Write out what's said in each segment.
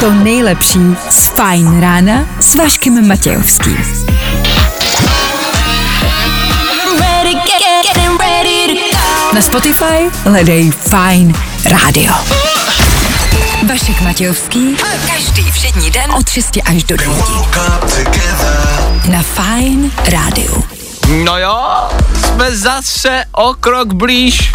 to nejlepší z Fajn rána s Vaškem Matějovským. Na Spotify hledej Fajn rádio. Vašek Matějovský. Každý všední den od 6 až do 9. Na Fajn rádiu. No jo, jsme zase o krok blíž.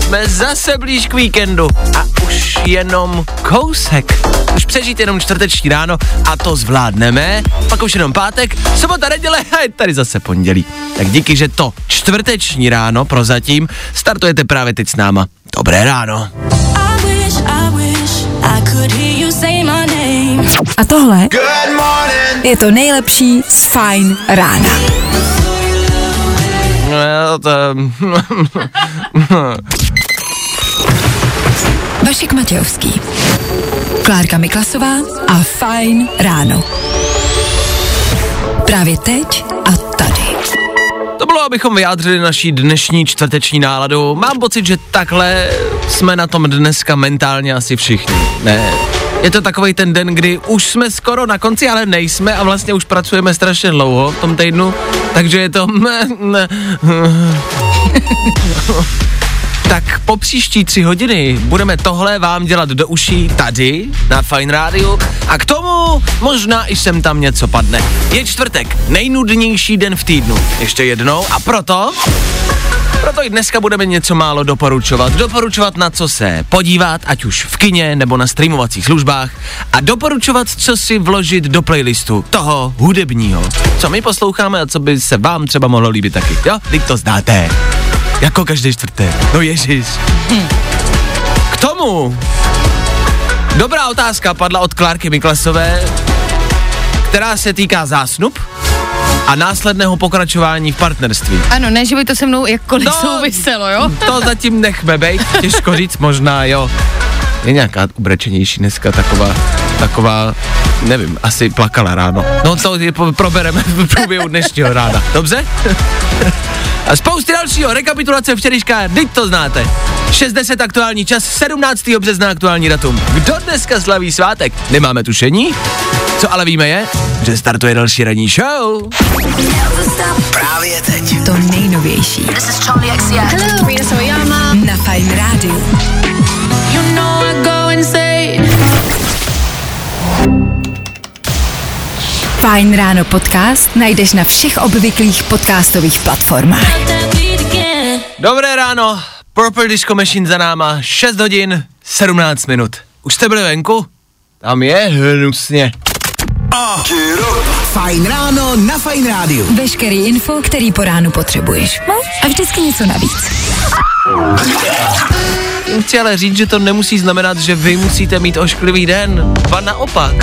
Jsme zase blíž k víkendu. A už jenom kousek. Už přežít jenom čtvrteční ráno a to zvládneme. Pak už jenom pátek, sobota, neděle a je tady zase pondělí. Tak díky, že to čtvrteční ráno prozatím startujete právě teď s náma. Dobré ráno. I wish, I wish I could hear you say my name. A tohle je to nejlepší z Fajn rána. Vašek Matějovský. Klárka Miklasová a Fajn ráno. Právě teď a tady. To bylo, abychom vyjádřili naší dnešní čtvrteční náladu. Mám pocit, že takhle jsme na tom dneska mentálně asi všichni. Ne. Je to takový ten den, kdy už jsme skoro na konci, ale nejsme a vlastně už pracujeme strašně dlouho v tom týdnu, takže je to... Tak po příští tři hodiny budeme tohle vám dělat do uší tady na Fine Radio a k tomu možná i sem tam něco padne. Je čtvrtek, nejnudnější den v týdnu. Ještě jednou a proto proto i dneska budeme něco málo doporučovat. Doporučovat na co se podívat, ať už v kině nebo na streamovacích službách a doporučovat, co si vložit do playlistu toho hudebního. Co my posloucháme a co by se vám třeba mohlo líbit taky. Jo, teď to znáte. Jako každý čtvrtek. No ježiš. K tomu dobrá otázka padla od Klárky Miklasové, která se týká zásnub a následného pokračování v partnerství. Ano, ne, že by to se mnou jakkoliv No. souviselo, jo? To zatím nechme bejt, těžko říct, možná jo. Je nějaká ubrečenější dneska taková, taková, nevím, asi plakala ráno. No to je, probereme v průběhu dnešního rána, dobře? A spousty dalšího, rekapitulace včerejška, teď to znáte. 60 aktuální čas, 17. března aktuální datum. Kdo dneska slaví svátek? Nemáme tušení? Co ale víme je, že startuje další ranní show. Právě teď. To nejnovější This is Charlie XCX. Hello, Rina Sawayama. na Fajn rádiu. You know I go insane. Fajn ráno podcast najdeš na všech obvyklých podcastových platformách. Dobré ráno, Purple Disco Machine za náma, 6 hodin, 17 minut. Už jste byli venku? Tam je hnusně. Fajn ráno na Fajn rádiu. Veškerý info, který po ránu potřebuješ. No a vždycky něco navíc. Chci ale říct, že to nemusí znamenat, že vy musíte mít ošklivý den. Ba naopak.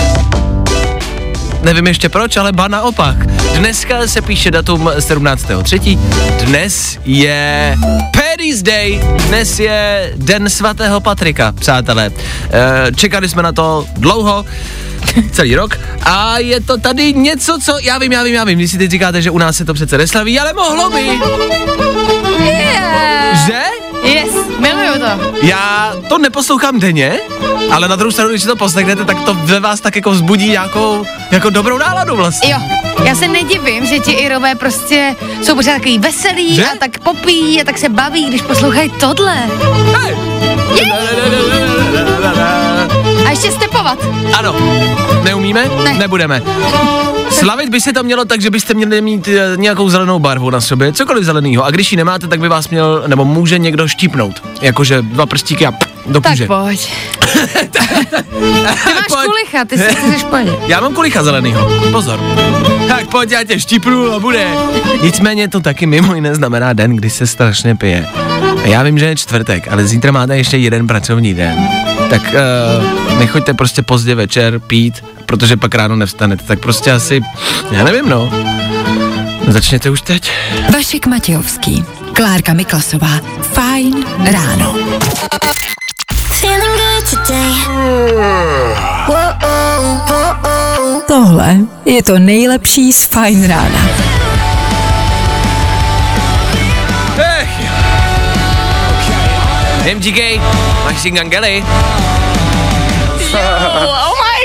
Nevím ještě proč, ale ba naopak. Dneska se píše datum 17.3. Dnes je Paddy's Day. Dnes je den svatého Patrika, přátelé. E, čekali jsme na to dlouho, celý rok. A je to tady něco, co... Já vím, já vím, já vím. Vy si teď říkáte, že u nás se to přece neslaví, ale mohlo by. Yeah. Že? Yes, miluju to. Já to neposlouchám denně, ale na druhou stranu, když si to poslechnete, tak to ve vás tak jako vzbudí nějakou jako dobrou náladu vlastně. Jo, já se nedivím, že ti Irové prostě jsou pořád takový veselý Že? a tak popí a tak se baví, když poslouchají tohle. Hej! A ještě stepovat. Ano, neumíme? Ne. Nebudeme. Slavit by se to mělo tak, že byste měli mít eh, nějakou zelenou barvu na sobě, cokoliv zeleného. A když ji nemáte, tak by vás měl, nebo může někdo štípnout. Jakože dva prstíky a do Tak kůže. pojď. Ty máš Pojď. kulicha, ty si chceš pojď. Já mám kulicha zelenýho, pozor. Tak pojď, já tě štípnu a bude. Nicméně to taky mimo jiné znamená den, kdy se strašně pije. Já vím, že je čtvrtek, ale zítra máte ještě jeden pracovní den. Tak uh, nechoďte prostě pozdě večer pít, protože pak ráno nevstanete. Tak prostě asi, já nevím no. Začněte už teď. Vašek Matějovský, Klárka Miklasová. Fajn ráno. Tohle je to nejlepší z Fajn rána. MGK, Machine Gun Kelly. Oh my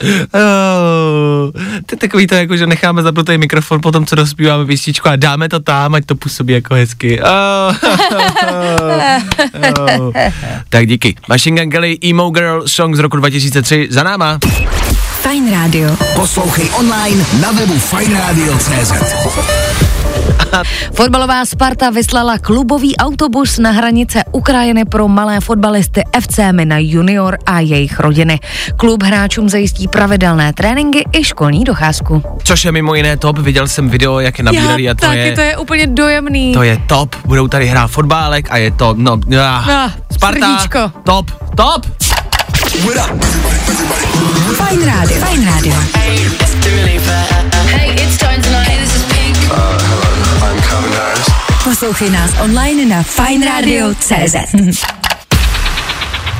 Oh, to je takový to, jako, že necháme zapnutý mikrofon po tom, co dospíváme písničku a dáme to tam, ať to působí jako hezky. Oh, oh. Tak díky. Machine Gun Kelly, Emo Girl, song z roku 2003, za náma. Fajn rádio. Poslouchej online na webu fajnradio.cz Fotbalová Sparta vyslala klubový autobus na hranice Ukrajiny pro malé fotbalisty FC Mina Junior a jejich rodiny. Klub hráčům zajistí pravidelné tréninky i školní docházku. Což je mimo jiné top, viděl jsem video, jak je nabírali a to taky, je, to je úplně dojemný. to je top. Budou tady hrát fotbálek a je to, no, ah, Ah, Sparta, srdíčko. top, top. Fajn rádio. Fajn rádio. Poslouchej nás online na fajnradio.cz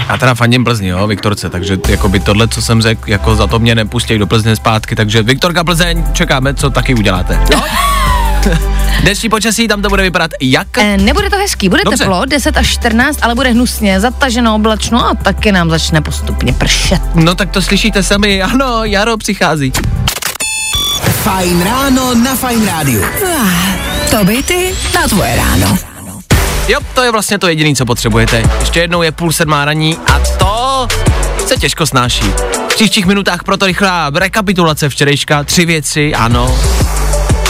Já teda fandím Plzni, jo, Viktorce, takže jako by tohle, co jsem řekl, jako za to mě nepustí do Plzně zpátky, takže Viktorka Plzeň, čekáme, co taky uděláte. Dnešní počasí, tam to bude vypadat jak? E, nebude to hezký, bude Dobře. teplo, 10 až 14, ale bude hnusně, zataženo oblačno a taky nám začne postupně pršet. No tak to slyšíte sami, ano, jaro přichází. Fajn ráno na Fajn rádiu. To by ty na tvoje ráno. Jo, to je vlastně to jediné, co potřebujete. Ještě jednou je půl sedmá raní a to se těžko snáší. V příštích minutách proto rychlá rekapitulace včerejška, tři věci, ano.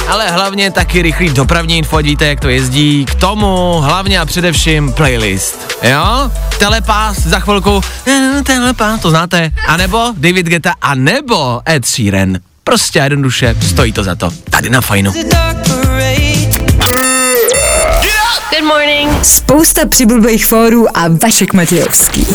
Ale hlavně taky rychlý dopravní info, ať víte, jak to jezdí. K tomu hlavně a především playlist. Jo? Telepás za chvilku. eh, Telepás, to znáte. A nebo David Geta, a nebo Ed Sheeran. Prostě a jednoduše, stojí to za to. Tady na fajnu. Good morning. Spousta přibulbých fórů a Vašek Matějovský.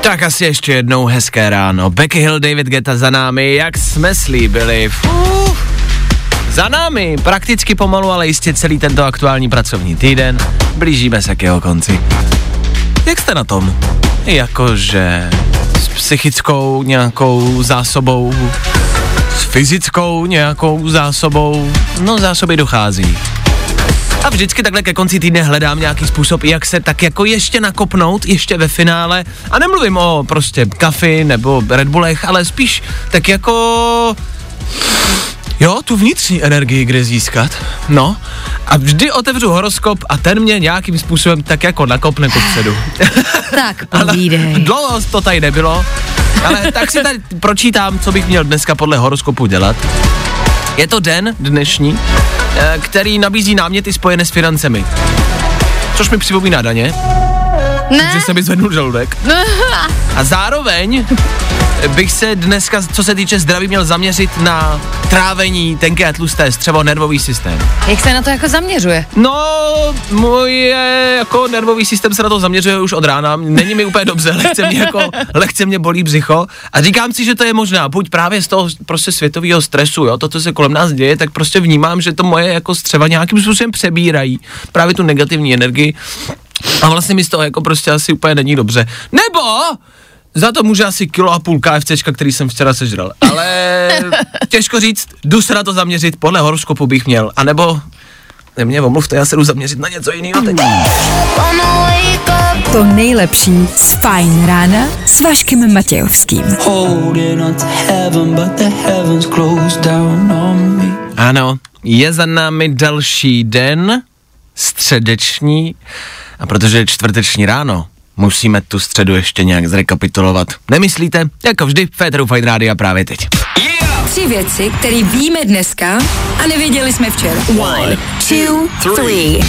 Tak asi ještě jednou hezké ráno. Becky Hill, David Geta za námi, jak jsme slíbili. Fuh. Za námi, prakticky pomalu, ale jistě celý tento aktuální pracovní týden. Blížíme se k jeho konci. Jak jste na tom? Jakože s psychickou nějakou zásobou, fyzickou nějakou zásobou, no zásoby dochází. A vždycky takhle ke konci týdne hledám nějaký způsob, jak se tak jako ještě nakopnout, ještě ve finále. A nemluvím o prostě kafi nebo Red Bullech, ale spíš tak jako... Jo, tu vnitřní energii, kde získat. No. A vždy otevřu horoskop a ten mě nějakým způsobem tak jako nakopne ku předu. Tak povídej. dlouho to tady nebylo, ale tak si tady pročítám, co bych měl dneska podle horoskopu dělat. Je to den dnešní, eh, který nabízí náměty spojené s financemi. Což mi připomíná daně, Ne? že se mi zvednul žaludek. A zároveň bych se dneska, co se týče zdraví, měl zaměřit na trávení tenké a tlusté střevo nervový systém. Jak se na to jako zaměřuje? No, můj jako nervový systém se na to zaměřuje už od rána. Není mi úplně dobře, lehce mě jako, lehce mě bolí břicho. A říkám si, že to je možná, buď právě z toho prostě světového stresu, jo, to, co se kolem nás děje, tak prostě vnímám, že to moje jako střeva nějakým způsobem přebírají právě tu negativní energii. A vlastně mi z toho jako prostě asi úplně není dobře. Nebo za to může asi kilo a půl KFCčka, který jsem včera sežral. Ale těžko říct, jdu se na to zaměřit, podle horoskopu bych měl. A nebo ne mě omluvte, já se jdu zaměřit na něco jiného teď. To nejlepší z Fajn rána s Vaškem Matějovským. Ano, je za námi další den, středeční, a protože je čtvrteční ráno, musíme tu středu ještě nějak zrekapitulovat. Nemyslíte? Jako vždy, Féteru Fight Rádia právě teď. Tři věci, které víme dneska a nevěděli jsme včera. One, two, three.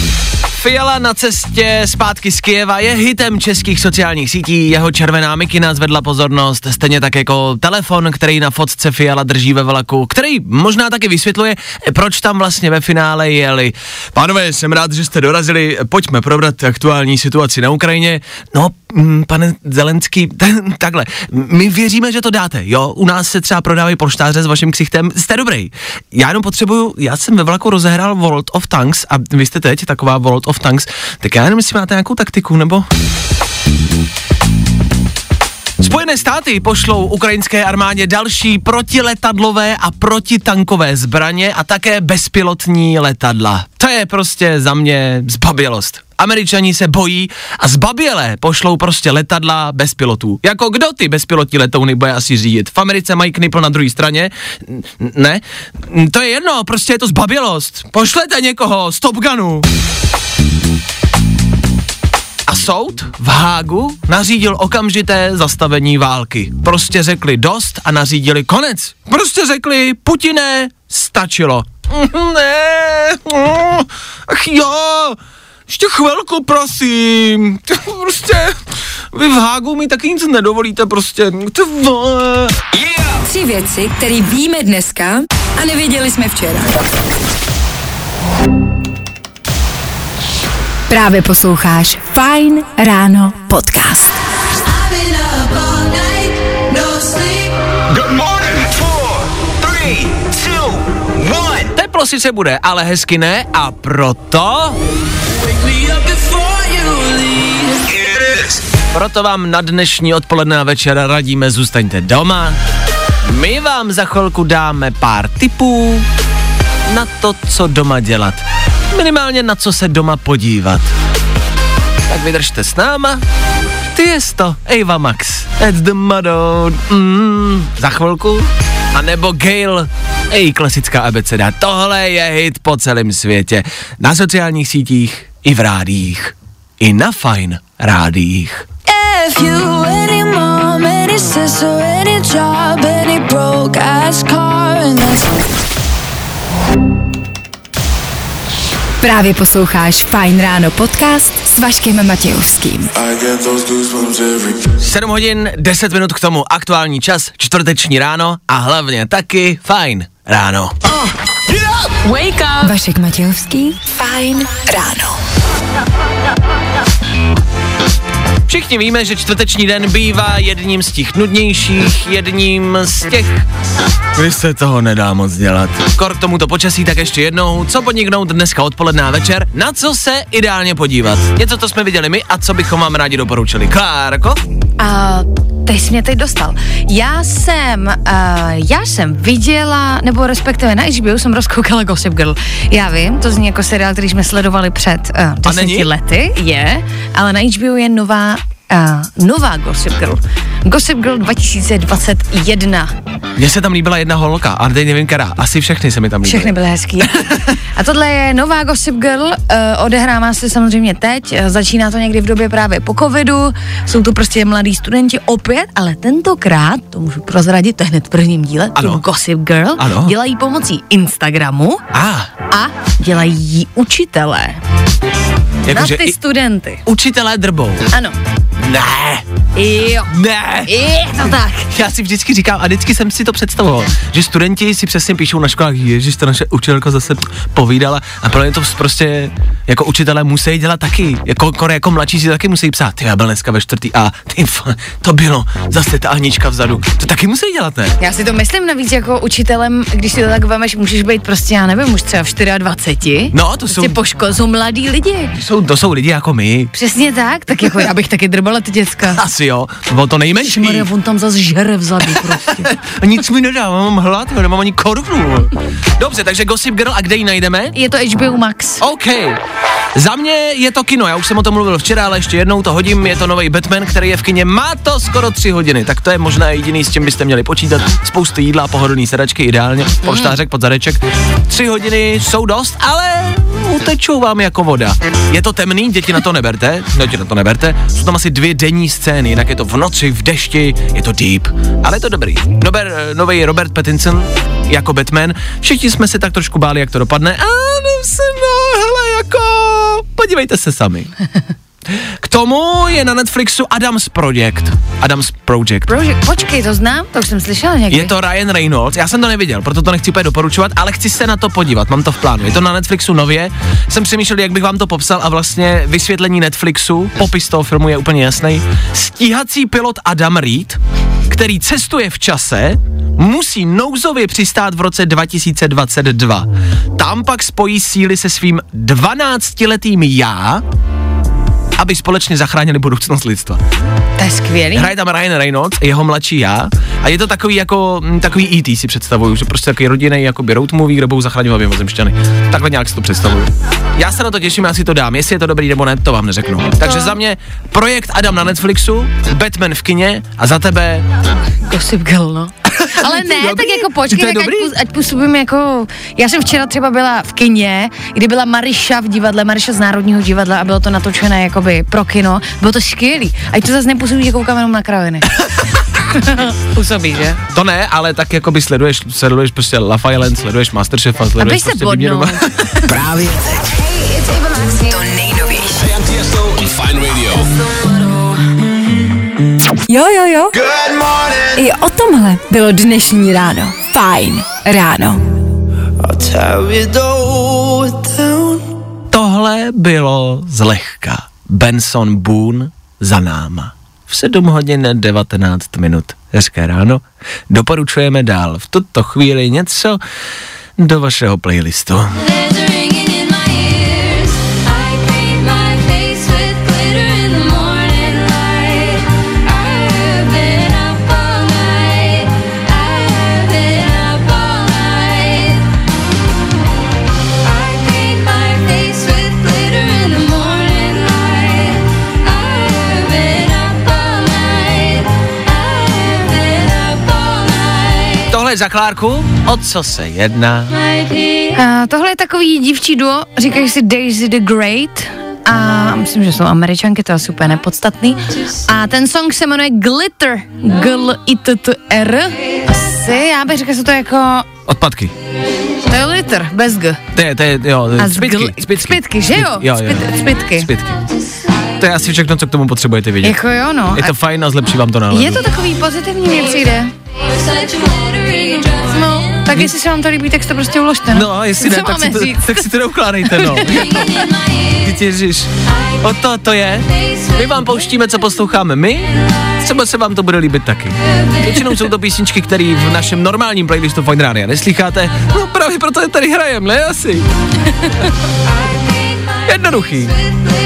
Fiala na cestě zpátky z Kijeva je hitem českých sociálních sítí, jeho červená mikina zvedla pozornost, stejně tak jako telefon, který na fotce Fiala drží ve vlaku, který možná taky vysvětluje, proč tam vlastně ve finále jeli. Pánové, jsem rád, že jste dorazili, pojďme probrat aktuální situaci na Ukrajině. No, pane Zelenský, takhle, my věříme, že to dáte, jo, u nás se třeba prodávají polštáře s vaším ksichtem, jste dobrý. Já jenom potřebuju, já jsem ve vlaku rozehrál World of Tanks a vy jste teď taková World of Tanks, tak já jenom jestli máte nějakou taktiku, nebo... Spojené státy pošlou ukrajinské armádě další protiletadlové a protitankové zbraně a také bezpilotní letadla. To je prostě za mě zbabělost. Američani se bojí a zbabělé pošlou prostě letadla bez pilotů. Jako kdo ty bezpilotní letouny bude asi řídit? V Americe mají knipl na druhé straně? Ne? To je jedno, prostě je to zbabělost. Pošlete někoho z Top Gunu. A soud v Hágu nařídil okamžité zastavení války. Prostě řekli dost a nařídili konec. Prostě řekli, Putine, stačilo. Ne, ach jo, ještě chvilku, prosím. Prostě, vy v Hágu mi taky nic nedovolíte, prostě. Tři věci, které víme dneska a nevěděli jsme včera. Právě posloucháš Fine Ráno podcast. Teplo sice bude, ale hezky ne a proto... Proto vám na dnešní odpoledne a večer radíme zůstaňte doma. My vám za chvilku dáme pár tipů na to, co doma dělat. Minimálně na co se doma podívat. Tak vydržte s náma. Ty je to, Ava Max. That's the motto. Mm, za chvilku. A nebo Gail. Ej, klasická abeceda. Tohle je hit po celém světě. Na sociálních sítích i v rádích. I na fajn rádích. If you any mom, any sister, any job, any broke ass car, and that's Právě posloucháš Fine Ráno podcast s Vaškem Matějovským. 7 hodin, 10 minut k tomu aktuální čas, čtvrteční ráno a hlavně taky fajn ráno. Vašek Matějovský, Fine Ráno. Všichni víme, že čtvrteční den bývá jedním z těch nudnějších, jedním z těch, kdy se toho nedá moc dělat. Kor k tomuto počasí tak ještě jednou, co podniknout dneska odpoledne a večer, na co se ideálně podívat. Něco, co jsme viděli my a co bychom vám rádi doporučili. Klárko? A ty jsi mě teď dostal. Já jsem, uh, já jsem viděla, nebo respektive na HBO jsem rozkoukala Gossip Girl. Já vím, to zní jako seriál, který jsme sledovali před uh, deseti lety, je, ale na HBO je nová Uh, nová Gossip Girl. Gossip Girl 2021. Mně se tam líbila jedna holka, a teď nevím která. Asi všechny se mi tam líbily. Všechny byly hezký. A tohle je nová Gossip Girl, uh, odehrává se samozřejmě teď, uh, začíná to někdy v době právě po covidu, jsou to prostě mladí studenti opět, ale tentokrát, to můžu prozradit, to je hned v prvním díle, Ano. tu Gossip Girl Ano. dělají pomocí Instagramu A, a dělají jí učitelé. Na jakože ty i studenty. učitelé drbou. Ano. Ne, Jo. ne. Je to tak. Já si vždycky říkám, a vždycky jsem si to představoval, že studenti si přesně píšou na školách, ježiš, to naše učitelka zase povídala a pro ně to prostě jako učitelé musí dělat taky, jako, kore, jako mladší si taky musí psát, ty já byl dneska ve čtvrtý a ty to bylo, zase ta Anička vzadu, to taky musí dělat, ne? Já si to myslím navíc jako učitelem, když si to tak vemeš, můžeš být prostě, já nevím, už třeba v 24. No, to prostě jsou- po škole jsou mladí lidi. Jsou, to jsou lidi jako my, Přesně tak, tak jako já bych taky drbala ty děcka. asi jo, o to nejmenší. Maria, on tam zase žere vzadu prostě. Nic mi nedá, mám hlad, nemám ani korunu. Dobře, takže Gossip Girl, a kde ji najdeme? Je to HBO Max. OK. Za mě je to kino, já už jsem o tom mluvil včera, ale ještě jednou to hodím, je to nový Batman, který je v kině, má to skoro tři hodiny, tak to je možná jediný, s čím byste měli počítat. Spousty jídla, pohodlný sedačky, ideálně, polštářek pod zadeček. Tři hodiny jsou dost, ale utečou vám jako voda. Je to temný, děti na to neberte, děti na to neberte, jsou tam asi dvě denní scény, jinak je to v noci, v dešti, je to deep, ale je to dobrý. Nober, nový Robert Pattinson jako Batman, všichni jsme se tak trošku báli, jak to dopadne, a se, no, hele, jako, podívejte se sami. K tomu je na Netflixu Adams Project. Adams Project. Prože, počkej, to znám, to už jsem slyšela někdy. Je to Ryan Reynolds, já jsem to neviděl, proto to nechci úplně doporučovat, ale chci se na to podívat, mám to v plánu. Je to na Netflixu nově, jsem přemýšlel, jak bych vám to popsal a vlastně vysvětlení Netflixu, popis toho filmu je úplně jasný. Stíhací pilot Adam Reed, který cestuje v čase, musí nouzově přistát v roce 2022. Tam pak spojí síly se svým 12-letým já aby společně zachránili budoucnost lidstva. To je skvělý. Hraje tam Ryan Reynolds, jeho mladší já, a je to takový jako, mm, takový E.T. si představuju, že prostě takový rodinný jako road movie, kde budou zachraňovat mimozemšťany. Takhle nějak si to představuju. Já se na to těším, já si to dám. Jestli je to dobrý nebo ne, to vám neřeknu. Takže za mě projekt Adam na Netflixu, Batman v kině a za tebe Gossip Girl, no. Ale ne, dobrý? tak jako počkej, tak ať, dobrý? půs- ať působím jako... Já jsem včera třeba byla v kině, kdy byla Mariša v divadle, Mariša z Národního divadla a bylo to natočené jakoby pro kino. Bylo to skvělý. Ať to zase nepůsobí, že koukám jenom na kraviny. Působí, že? To ne, ale tak jako by sleduješ, sleduješ prostě Love Island, sleduješ Masterchefa, sleduješ Aby se prostě výměnu- Právě teď. To nejnovější. Fine Radio. Jo, jo, jo. I o tomhle bylo dnešní ráno. Fajn ráno. Tohle bylo zlehka. Benson Boone za náma. V 7 hodin 19 minut. Hezké ráno. Doporučujeme dál v tuto chvíli něco do vašeho playlistu. Za Klárku. O co se jedná? A tohle je takový dívčí duo, říkají si Daisy the Great a myslím, že jsou američanky, to je super nepodstatný. A ten song se jmenuje Glitter, g i t t r Asi, já bych řekla, že to je jako, Odpadky. to je glitter, bez g. To je, to je, jo, A zbytky, gl- zbytky. zbytky, že jo? jo, jo. Zbyt- zbytky. Zbytky. To je asi všechno, co k tomu potřebujete vědět. Jako jo, no. Je to A fajn a zlepší vám to náladu. je to takový pozitivní, mě přijde. Tak jestli se vám to líbí, tak si to prostě uložte. No, a jestli Co ne, tak máme si, to, říct? tak si to neukládejte, no. Ježiš. O to to je. My vám pouštíme, co posloucháme my. Třeba se vám to bude líbit taky. Většinou jsou to písničky, které v našem normálním playlistu Fine Radio neslycháte. No právě proto je tady hrajem, ne asi. Jednoduchý.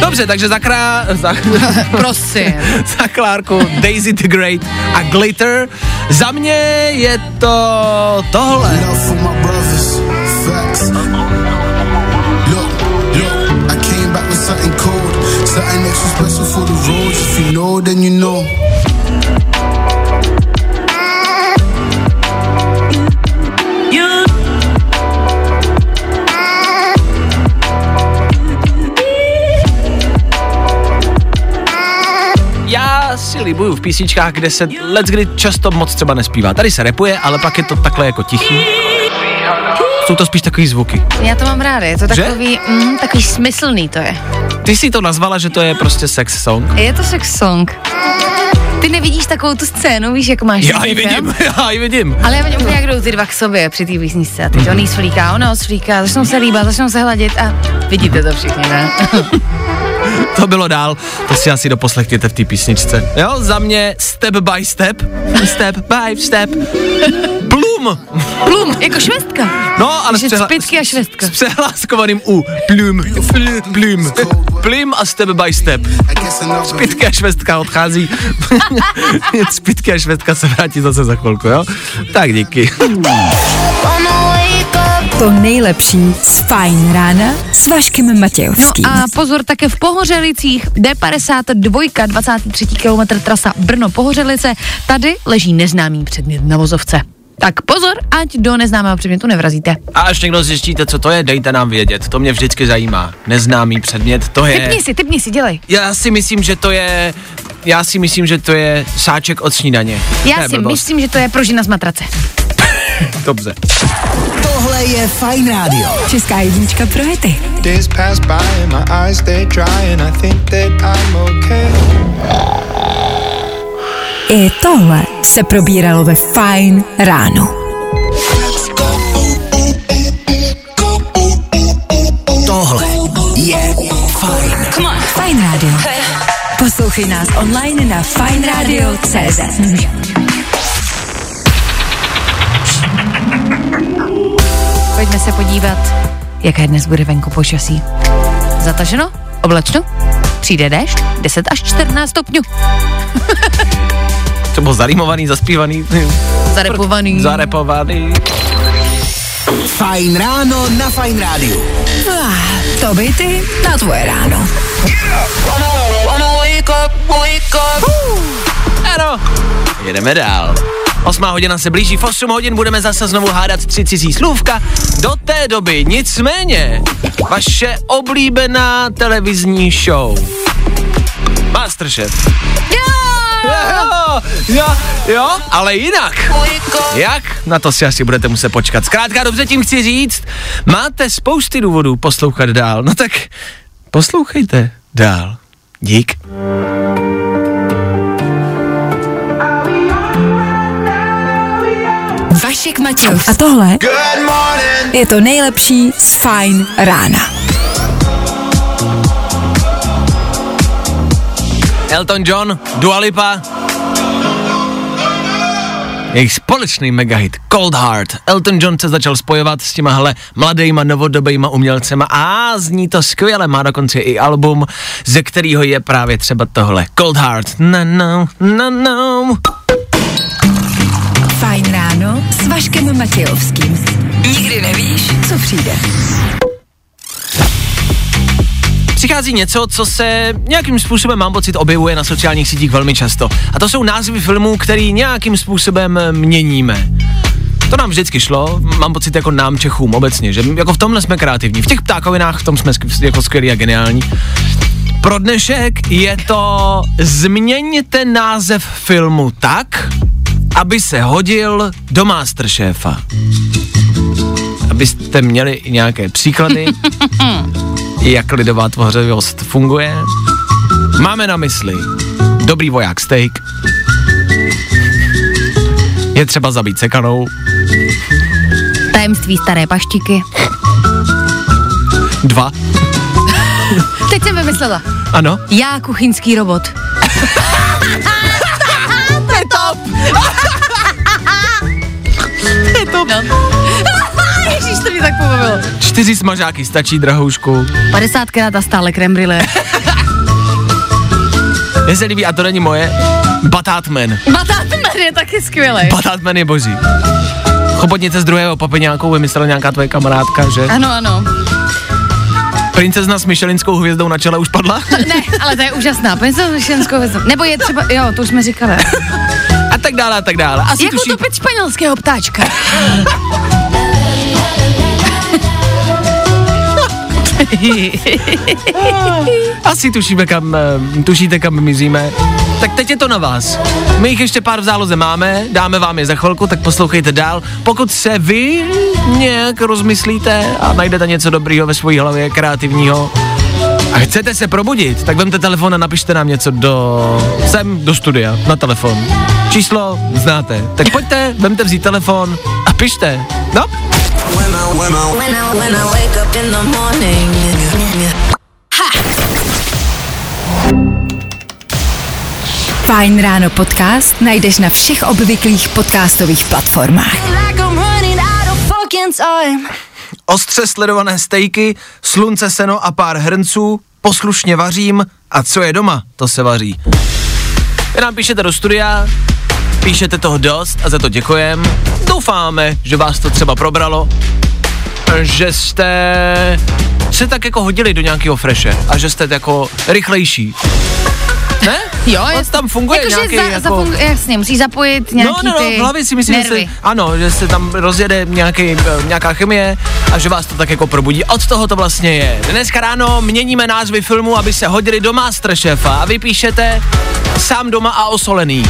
Dobře, takže za, krá, za, Prosím. za Klárku Daisy the Great a Glitter. Za mě je to tohle. Something cold, something extra special for the roads. If you know, then you know. Si libuju v písničkách, kde se let's kdy často moc třeba nespívá. Tady se repuje, ale pak je to takhle jako tichý. Jsou to spíš takový zvuky. Já to mám ráda, je to Že? takový, mm, takový smyslný to je. Ty si to nazvala, že to je prostě sex song. Je to sex song. Ty nevidíš takovou tu scénu, víš, jak máš Já ji vidím, já ji vidím. Ale já vidím úplně, jak jdou ty dva k sobě při té písničce a teď on jí svlíká, ona ho svlíká, začnou se líbat, začnou se hladit a vidíte to všichni, ne? To bylo dál, to si asi doposlechněte v té písničce. Jo, za mě step by step, step by step. Plum! Plum, jako švestka. No, ale s, přehla- a švestka. s přehláskovaným U. Plum, plum, plum. Plum a step by step. Spitky a švestka odchází. Spitky a švestka se vrátí zase za chvilku, jo? Tak díky. To nejlepší z Fajn rána s Vaškem No Matějovským. a pozor, také v Pohořelicích D52, 23 km trasa Brno-Pohořelice, tady leží neznámý předmět na vozovce. Tak pozor, ať do neznámého předmětu nevrazíte. A až někdo zjistíte, co to je, dejte nám vědět. To mě vždycky zajímá. Neznámý předmět, to je... Typni si, typni si, dělej. Já si myslím, že to je... Já si myslím, že to je sáček od snídaně. Já je si blbost. myslím, že to je prožina z matrace. Dobře. Tohle je Fajn Radio. Česká jednička pro hity. Days pass by and my eyes stay dry and I think that I'm okay. I tohle se probíralo ve Fajn ráno. Tohle je Fajn. Fajn rádio. Poslouchej nás online na fajnradio.cz Pojďme se podívat, jaké dnes bude venku počasí. Zataženo? Oblačno? přijde déšť 10 až 14 stupňů. To bylo zarýmovaný, zaspívaný, Zarepovaný. zarepovaný. Fajn ráno na Fajn rádiu. Ah, to by ty na tvoje ráno. Ano, jedeme dál. Osmá hodina se blíží, v 8 hodin budeme zase znovu hádat tři cizí slůvka. Do té doby nicméně vaše oblíbená televizní show. Masterchef. Jo, jo, jo, ale jinak. Jak? Na to si asi budete muset počkat. Zkrátka dobře tím chci říct, máte spousty důvodů poslouchat dál. No tak poslouchejte dál. Dík. Vašek Matějovský. A tohle je to nejlepší z Fajn rána. Elton John, Dua Lipa. Jejich společný megahit Cold Heart. Elton John se začal spojovat s těmahle mladejma novodobejma umělcema a zní to skvěle, má dokonce i album, ze kterého je právě třeba tohle. Cold Heart. No, no, no, no. Fajn ráno s Vaškem Matějovským. Nikdy nevíš, co přijde. Přichází něco, co se nějakým způsobem, mám pocit, objevuje na sociálních sítích velmi často. A to jsou názvy filmů, který nějakým způsobem měníme. To nám vždycky šlo, mám pocit jako nám Čechům obecně, že jako v tomhle jsme kreativní. V těch ptákovinách v tom jsme jako skvělí a geniální. Pro dnešek je to změňte název filmu tak, aby se hodil do Masterchefa. Abyste měli nějaké příklady, jak lidová tvořivost funguje. Máme na mysli dobrý voják steak, je třeba zabít sekanou, Tajemství staré paštiky. dva, Teď jsem vymyslela. ano, Já kuchyňský robot. to je to. No. Ježíš, to mě tak pobavilo. čtyři smažáky stačí, drahoušku. 50 krát a stále krem brille. Mně se líbí, a to není moje, Batátman. Batátman je taky skvělý. Batátman je boží. Chobotnice z druhého papeňáku vymyslela nějaká tvoje kamarádka, že? Ano, ano. Princezna s Michelinskou hvězdou na čele už padla? Ne, ale to je úžasná. Pojď se ženskou vezmu. Nebo je třeba, jo, to už jsme říkali. Tak dále, a tak dále. Asi Jak tuší... utopit španělského ptáčka? Asi tušíme kam, eh, tušíte kam mizíme. Tak teď je to na vás. My jich ještě pár v záloze máme, dáme vám je za chvilku, tak poslouchejte dál. Pokud se vy nějak rozmyslíte a najdete něco dobrýho ve své hlavě, kreativního, a chcete se probudit, tak vemte telefon a napište nám něco do, sem, do studia, na telefon. Číslo znáte. Tak pojďte, vemte vzít telefon a pište. No, Fajn ráno podcast najdeš na všech obvyklých podcastových platformách. ostře sledované stejky, slunce, seno a pár hrnců, poslušně vařím a co je doma, to se vaří. Vy nám píšete do studia, píšete toho dost a za to děkujem. Doufáme, že vás to třeba probralo, že jste se tak jako hodili do nějakého freše a že jste jako rychlejší. Ne? Jo, On tam funguje Jakože nějaký za, jako... zafungu, jasně, musí zapojit nějaký no, no, no, ty v hlavě si myslím, že nervy. se, ano, že se tam rozjede nějaký, nějaká chemie a že vás to tak jako probudí. Od toho to vlastně je. Dneska ráno měníme názvy filmu, aby se hodili do Masterchefa a vy píšete sám doma a osolený.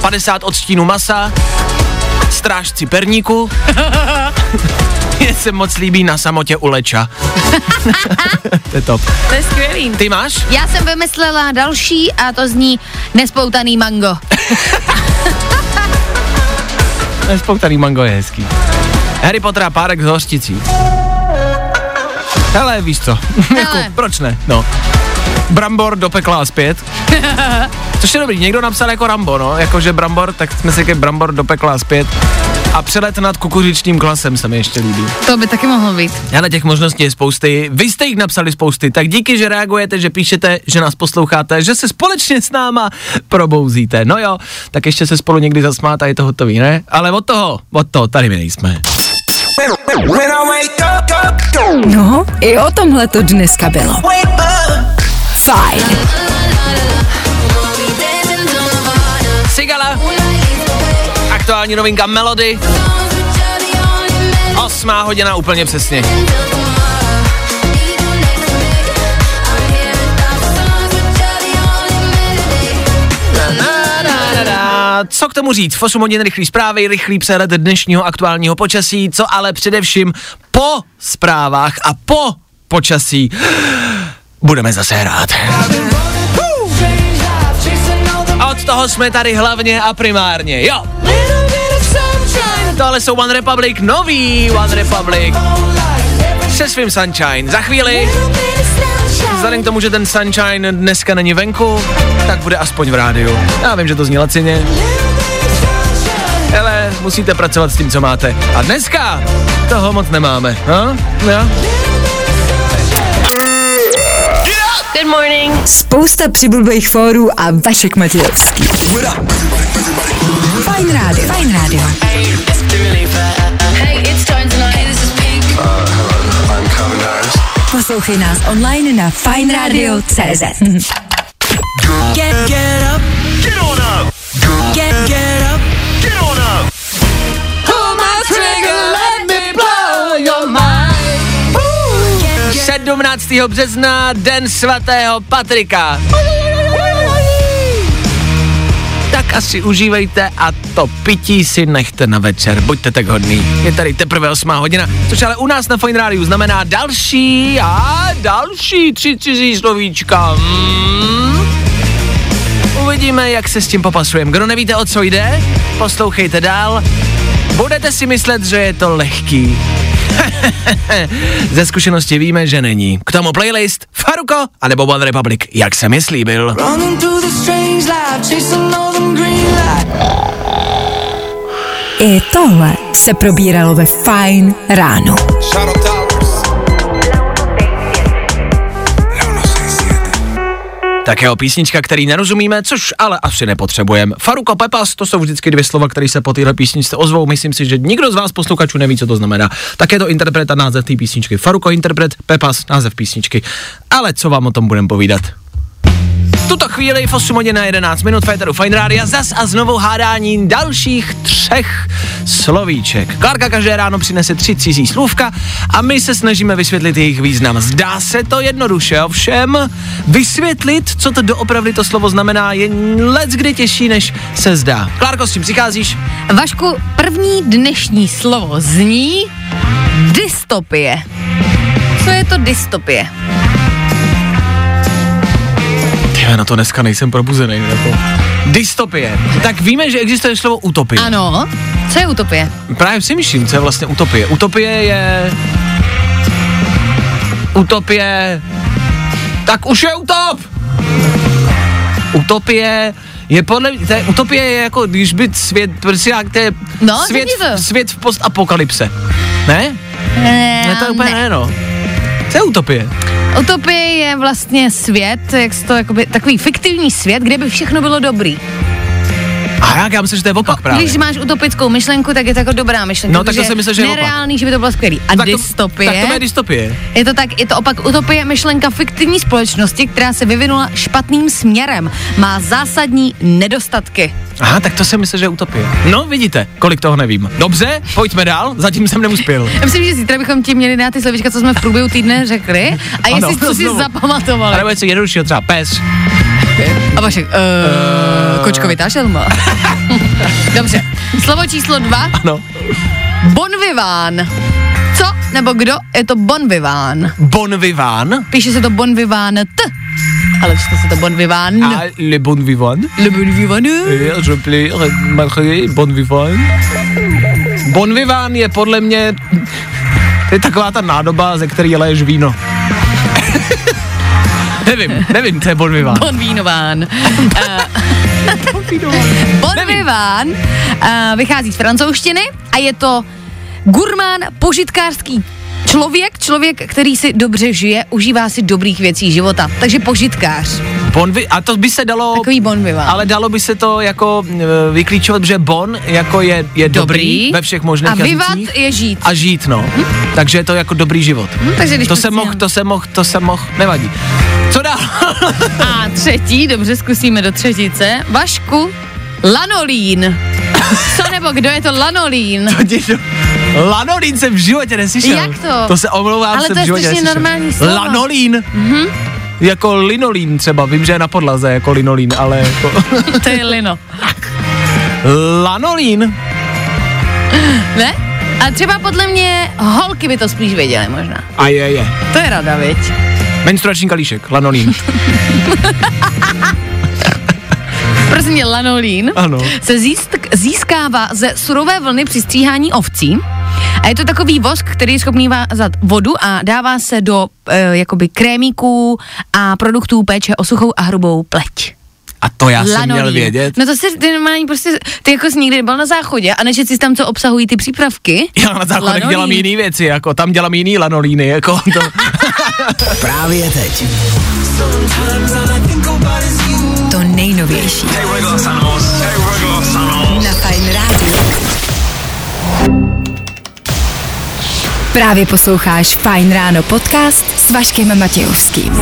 50 odstínů masa, strážci perníku, je se moc líbí na samotě u leča. to je top. To je skvělý. Ty máš? Já jsem vymyslela další a to zní nespoutaný mango. Nespoutaný mango je hezký. Harry Potter a párek z hořticí. Hele, víš co, jako, proč ne, no. Brambor do pekla a zpět. Což je dobrý, někdo napsal jako Rambo, no, jakože Brambor, tak jsme si řekli Brambor do pekla a zpět. A přelet nad kukuřičním klasem se mi ještě líbí. To by taky mohlo být. Ale těch možností je spousty. Vy jste jich napsali spousty, tak díky, že reagujete, že píšete, že nás posloucháte, že se společně s náma probouzíte. No jo, tak ještě se spolu někdy zasmát a je to hotový, ne? Ale od toho, od toho, tady my nejsme. No, i o tomhle to dneska bylo. Fajn. Sigala, aktuální novinka Melody, osmá hodina úplně přesně. Co k tomu říct? V 8 hodin rychlý zprávy, rychlý přehled dnešního aktuálního počasí, co ale především po zprávách a po počasí budeme zase hrát. Toho jsme tady hlavně a primárně, jo. Tohle jsou One Republic, nový One Republic. Se svým Sunshine. Za chvíli, vzhledem k tomu, že ten Sunshine dneska není venku, tak bude aspoň v rádiu. Já vím, že to zní lacině. Ale musíte pracovat s tím, co máte. A dneska toho moc nemáme. No? Jo? Good morning. Spousta přibulbých fórů a Vašek Matějovský. Fajn rádio. Fajn rádio. Hey, it's time tonight. Hey, this is Pink. Poslouchej nás online na fajnradio.cz Get, get up. Get on up. 17. března, den svatého Patrika. Tak asi užívejte a to pití si nechte na večer, buďte tak hodný. Je tady teprve 8 hodina, což ale u nás na Fine Radio znamená další a další tři cizí slovíčka. Hmm. Uvidíme, jak se s tím popasujeme. Kdo nevíte, o co jde, poslouchejte dál. Budete si myslet, že je to lehký. Ze zkušenosti víme, že není. K tomu playlist Faruko anebo One Republic, jak jsem je slíbil. I tohle se probíralo ve Fajn ráno. Tak jo, písnička, který nerozumíme, což ale asi nepotřebujeme. Faruko Pepas, to jsou vždycky dvě slova, které se po téhle písničce ozvou. Myslím si, že nikdo z vás posluchačů neví, co to znamená. Tak je to interpret a název té písničky. Faruko interpret, Pepas název písničky. Ale co vám o tom budeme povídat? Tuto chvíli v 8 hodin na 11 minut Féteru Fine Radio zas a znovu hádání dalších třech slovíček. Klárka každé ráno přinese tři cizí slůvka a my se snažíme vysvětlit jejich význam. Zdá se to jednoduše, ovšem vysvětlit, co to doopravdy to slovo znamená, je let kdy těžší, než se zdá. Klárko, s čím přicházíš? Vašku, první dnešní slovo zní dystopie. Co je to dystopie? Já na to dneska nejsem probuzený. Jako. Dystopie. Tak víme, že existuje slovo utopie. Ano. Co je utopie? Právě si myslím, co je vlastně utopie. Utopie je... Utopie... Tak už je utop! Utopie je podle mě, je, utopie je jako, když by svět, prostě jak to je No, svět, to. svět v postapokalypse. Ne? Ne, Ne, to je úplně ne, no. Co je utopie? Utopie je vlastně svět, jak to, jakoby, takový fiktivní svět, kde by všechno bylo dobrý. A jak já myslím, že to je opak právě. Když máš utopickou myšlenku, tak je to jako dobrá myšlenka. No, tak to jsem myslel, že je opak. nereálný, že by to bylo skvělý. A tak to, dystopie, tak to je dystopie. je to tak, je to opak utopie myšlenka fiktivní společnosti, která se vyvinula špatným směrem. Má zásadní nedostatky. Aha, tak to jsem myslel, že je utopie. No, vidíte, kolik toho nevím. Dobře, pojďme dál, zatím jsem neuspěl. Já myslím, že zítra bychom ti měli dát ty slovíčka, co jsme v průběhu týdne řekli. A Ano, jestli co si znovu. zapamatovali. Ale bude něco jednoduššího, třeba pes. A Vašek, uh, kočkovitá šelma. Dobře, slovo číslo dva. Ano. Bon vivant. Co nebo kdo je to bon vivant? Bon vivant. Píše se to bon vivant t, ale čte se to bon vivant. A le bon vivant. Le bon vivant. Je plais, malgré, bon vivant. Bon vivant je podle mě, to je taková ta nádoba, ze který leješ víno. Nevím, nevím, co je bon vivant. Bon vínován. Uh, Bon Vivant uh, vychází z francouzštiny a je to gurmán, požitkářský člověk, člověk, který si dobře žije, užívá si dobrých věcí života. Takže požitkář. Bon, vi- a to by se dalo... Takový bon vivant. Ale dalo by se to jako e, vyklíčovat, že bon jako je, je dobrý, Dobrý. ve všech možných A jazycích. je žít. A žít, no. Hm? Takže je to jako dobrý život. Hm, takže když to se mohl, to se mohl, to se mohl, nevadí. Co dál? A třetí, dobře, zkusíme do třetice. Vašku, lanolín. Co nebo kdo je to lanolín? Dědo. Lanolín jsem v životě neslyšel. Jak to? To se omlouvám, Ale jsem to je v životě neslyšel. normální slovo. Lanolín. Mm-hmm. Jako linolín třeba, vím, že je na podlaze jako linolín, ale jako... To je lino. Lanolín. Ne? A třeba podle mě holky by to spíš věděly možná. A je, je. To je rada, viď? Menstruační kalíšek, lanolín. Prosím mě, lanolín Ano. se získ, získává ze surové vlny při stříhání ovcí. A je to takový vosk, který je schopný vázat vodu a dává se do e, jakoby krémíků a produktů péče o suchou a hrubou pleť. A to já jsem Lanolín. měl vědět. No to si ty normální prostě, ty jako jsi nikdy byl na záchodě a nečet si tam, co obsahují ty přípravky. Já na záchodech Lanolín. dělám jiný věci, jako tam dělám jiný lanolíny, jako to. Právě teď. To nejnovější. Na Fajn rádiu. Právě posloucháš Fajn ráno podcast s Vaškem Matějovským.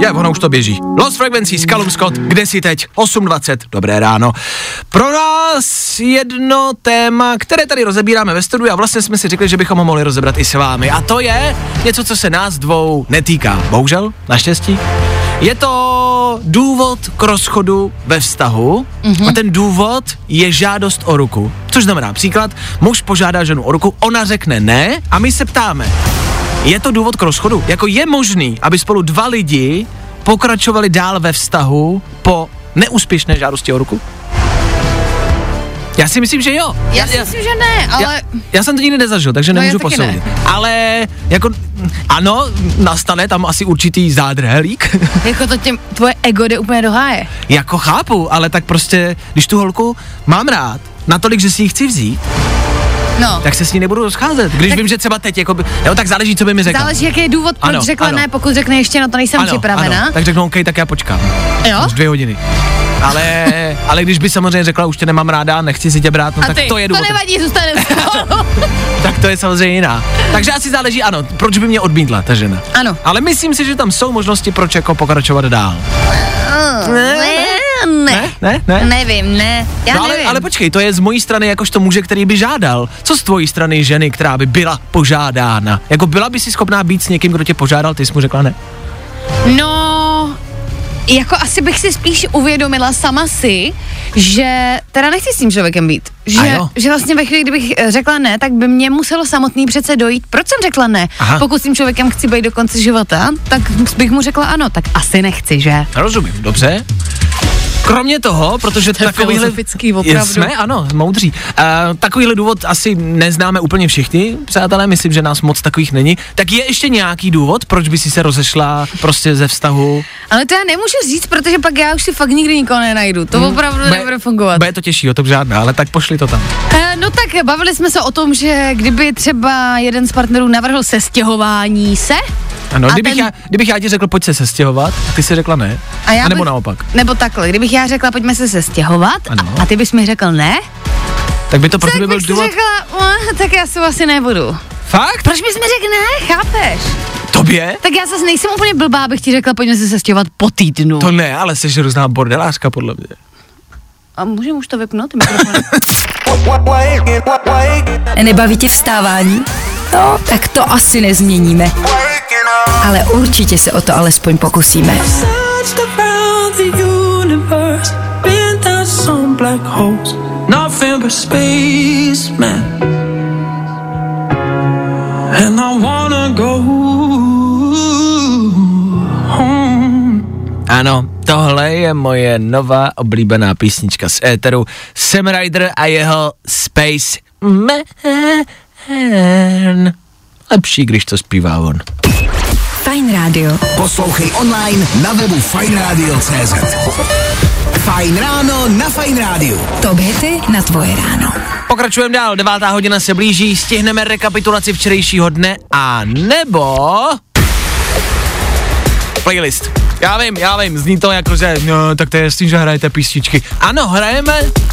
Je, ono už to běží. Lost Frequencies, Callum Scott, kde jsi teď? 8.20, dobré ráno. Pro nás jedno téma, které tady rozebíráme ve studiu a vlastně jsme si řekli, že bychom ho mohli rozebrat i s vámi. A to je něco, co se nás dvou netýká. Bohužel, naštěstí. Je to důvod k rozchodu ve vztahu mm-hmm. a ten důvod je žádost o ruku. Což znamená příklad, muž požádá ženu o ruku, ona řekne ne a my se ptáme, je to důvod k rozchodu? Jako je možný, aby spolu dva lidi pokračovali dál ve vztahu po neúspěšné žádosti o ruku? Já si myslím, že jo. Já si myslím, že ne, ale... Já, já jsem to nikdy nezažil, takže No, já nemůžu taky posoudit. Ale jako, ano, nastane tam asi určitý zádrhelík. Jako to těm, tvoje ego jde úplně do háje. jako chápu, ale tak prostě, když tu holku mám rád, natolik, že si ji chci vzít, No. tak se s ní nebudu rozcházet. Když Tak- vím, že třeba teď, jako by, jo, tak záleží, co by mi řekla. Záleží, jaký je důvod, proč Ano, řekla ano. ne, pokud řekne ještě, no to nejsem ano, připravená. Ano, tak řeknu, OK, tak já počkám. Jo? Už dvě hodiny. Ale, ale když by samozřejmě řekla, už tě nemám ráda, nechci si tě brát, no A tak ty, to je to důvod. nevadí, zůstaneme spolu. tak to je samozřejmě jiná. Takže asi záleží, ano, proč by mě odmítla ta žena. Ano. Ale myslím si, že tam jsou možnosti, proč jako pokračovat dál. ne, ne, Ne? Ne? nevím, ne, já no ale, nevím. ale počkej, to je z mojí strany jakožto muže, který by žádal. Co z tvojí strany ženy, která by byla požádána? Jako byla by si schopná být s někým, kdo tě požádal, ty jsi mu řekla ne? No, jako asi bych si spíš uvědomila sama si, že teda nechci s tím člověkem být. Že, že vlastně ve chvíli, kdybych eh, řekla ne, tak by mě muselo samotný přece dojít. Proč jsem řekla ne? Aha. Pokud s tím člověkem chci být do konce života, tak bych mu řekla ano, tak asi nechci, že? Rozumím, dobře. Kromě toho, protože To je takovýhle... filozofický, opravdu. Jsme, ano, moudří. Uh, takovýhle důvod asi neznáme úplně všichni, přátelé, myslím, že nás moc takových není. Tak je ještě nějaký důvod, proč by si se rozešla prostě ze vztahu? Ale to já nemůžu říct, protože pak já už si fakt nikdy nikoho nenajdu. To opravdu Bude- nebude fungovat. Bude to těžší, o to žádná, ale tak pošli to tam. Eh, No tak bavili jsme se o tom, že kdyby třeba jeden z partnerů navrhl sestěhování se, Ano, A kdybych, ten- já, kdybych já ti řekl, pojď se sestěhovat, a ty si řekla ne. A já a nebo bych- naopak. nebo takhle, kdybych já řekla, pojďme se sestěhovat Ano. a, a ty bys mi řekl ne, Tak by to pro tebe byl si důvod. řekla, "Uh, tak já se asi nebudu. Fakt? Proč bys mi řekl ne, chápeš? Tobě? Tak já zase nejsem úplně blbá, abych ti řekla, pojďme se sestěhovat po týdnu. To ne, ale jsi různá bordelářka, podle mě. A můžeme už to vypnout? mikrofon? Nebaví tě vstávání? No, tak to asi nezměníme. Ale určitě se o to alespoň pokusíme. And I wanna go home. Ano, tohle je moje nová oblíbená písnička z éteru. Sam Ryder a jeho Space Man. Lepší, když to zpívá on. Fine Radio. Poslouchej online na webu fajnradio.cz Fajn ráno na Fajn rádiu. Top hity na tvoje ráno. Pokračujeme dál, devátá hodina se blíží, stihneme rekapitulaci včerejšího dne a nebo... Playlist. Já vím, já vím, zní to jako, že no, tak to je jasný, že hrajete písničky. Ano, hrajeme,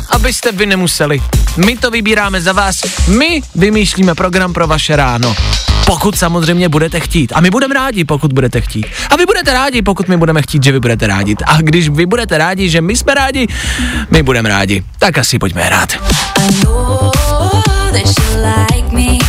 abyste vy nemuseli. My to vybíráme za vás, my vymýšlíme program pro vaše ráno. Pokud samozřejmě budete chtít. A my budeme rádi, pokud budete chtít. A vy budete rádi, pokud my budeme chtít, že vy budete rádi. A když vy budete rádi, že my jsme rádi, my budeme rádi. Tak asi pojďme hrát. that you like me.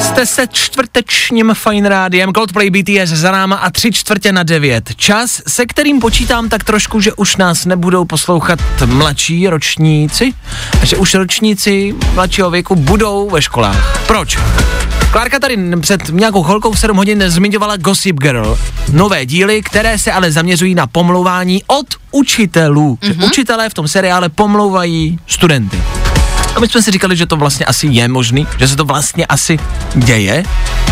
Jste se čtvrtečním Fine Rádiem, Coldplay BTS za náma a tři čtvrtě na devět. Čas, se kterým počítám tak trošku, že už nás nebudou poslouchat mladší ročníci, a že už ročníci mladšího věku budou ve školách. Proč? Klárka tady před nějakou chvilkou v 7 hodin zmiňovala Gossip Girl. Nové díly, které se ale zaměřují na pomlouvání od učitelů. Mm-hmm. Že učitelé v tom seriále pomlouvají studenty. A my jsme si říkali, že to vlastně asi je možný, že se to vlastně asi děje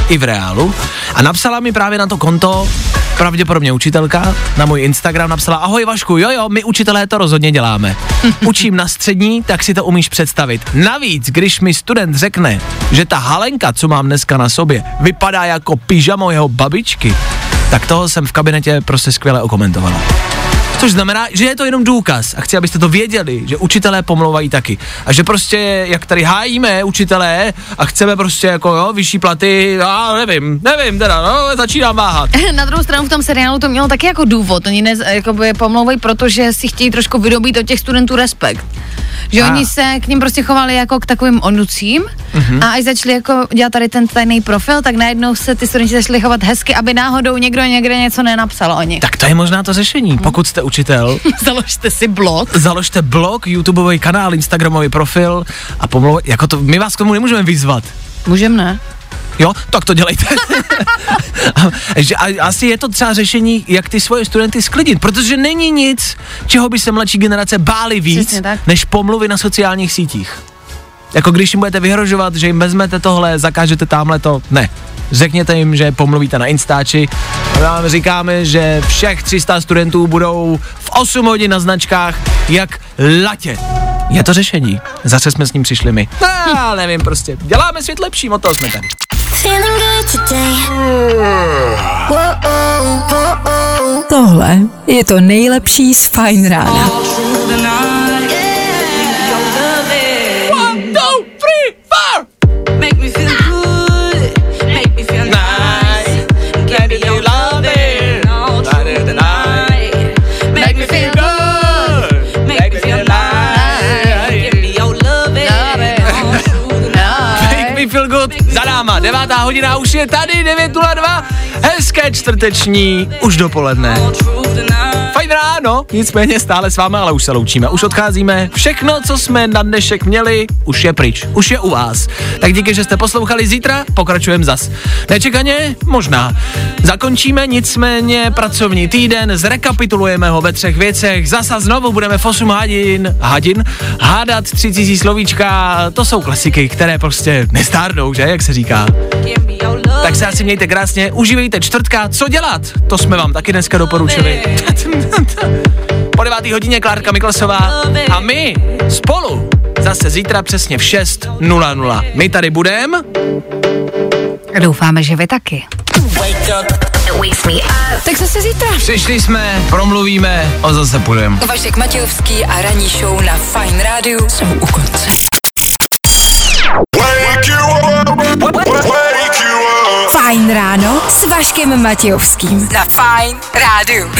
i v reálu. A napsala mi právě na to konto, pravděpodobně učitelka, na můj Instagram napsala, ahoj Vašku, jo jo, my učitelé to rozhodně děláme. Učím na střední, tak si to umíš představit. Navíc, když mi student řekne, že ta halenka, co mám dneska na sobě, vypadá jako pyžamo jeho babičky, tak toho jsem v kabinetě prostě skvěle okomentovala. Což znamená, že je to jenom důkaz a chci, abyste to věděli, že učitelé pomlouvají taky. A že prostě, jak tady hájíme učitelé a chceme prostě jako jo, vyšší platy, já nevím, nevím teda, no, začínám váhat. Na druhou stranu v tom seriálu to mělo taky jako důvod. Oni ne, jakoby pomlouvají, protože si chtějí trošku vydobít od těch studentů respekt. Že A. oni se k ním prostě chovali jako k takovým onucím Mhm. a až začali jako dělat tady ten tajný profil, tak najednou se ty studenti začali chovat hezky, aby náhodou někdo někde něco nenapsal o nich. Tak to je možná to řešení. Pokud jste učitel, Založte si blog. založte blog, YouTubeový kanál, Instagramový profil a pomlouvat, jako to, my vás k tomu nemůžeme vyzvat. Můžem ne? Jo, tak to dělejte. a, že, a, asi je to třeba řešení, jak ty svoje studenty sklidit, protože není nic, čeho by se mladší generace báli víc, než pomluvy na sociálních sítích. Jako když jim budete vyhrožovat, že jim vezmete tohle, zakážete tamhle to, ne. Řekněte jim, že pomluvíte na Instači a my vám říkáme, že všech 300 studentů budou v 8 hodin na značkách jak latě. Je to řešení. Zase jsme s ním přišli my. No, nevím prostě. Děláme svět lepší, o toho jsme tady. Tohle je to nejlepší z Fine Rána. Za náma, devátá hodina už je tady, 9.02. Hezké čtvrteční, už dopoledne. Fajn ráno, nicméně stále s vámi, ale už se loučíme, už odcházíme. Všechno, co jsme na dnešek měli, už je pryč, už je u vás. Tak díky, že jste poslouchali zítra, pokračujeme zas. Nečekaně? Možná. Zakončíme nicméně pracovní týden, zrekapitulujeme ho ve třech věcech, zasa znovu budeme v 8 hodin, hodin hádat tři cizí slovíčka, to jsou klasiky, které prostě nestárnou, že, jak se říká. Tak se asi mějte krásně, užívejte čtvrtka, co dělat? To jsme vám taky dneska doporučili. Po devátý hodině Klárka Miklasová a my spolu zase zítra přesně v 6.00. My tady budeme. Doufáme, že vy taky. Tak zase zítra. Přišli jsme, promluvíme a zase půjdeme. Vašek Matějovský a ranní show na Fine Rádiu jsou u konce. Vaškem Matějovským. Na Fajn Rádiu.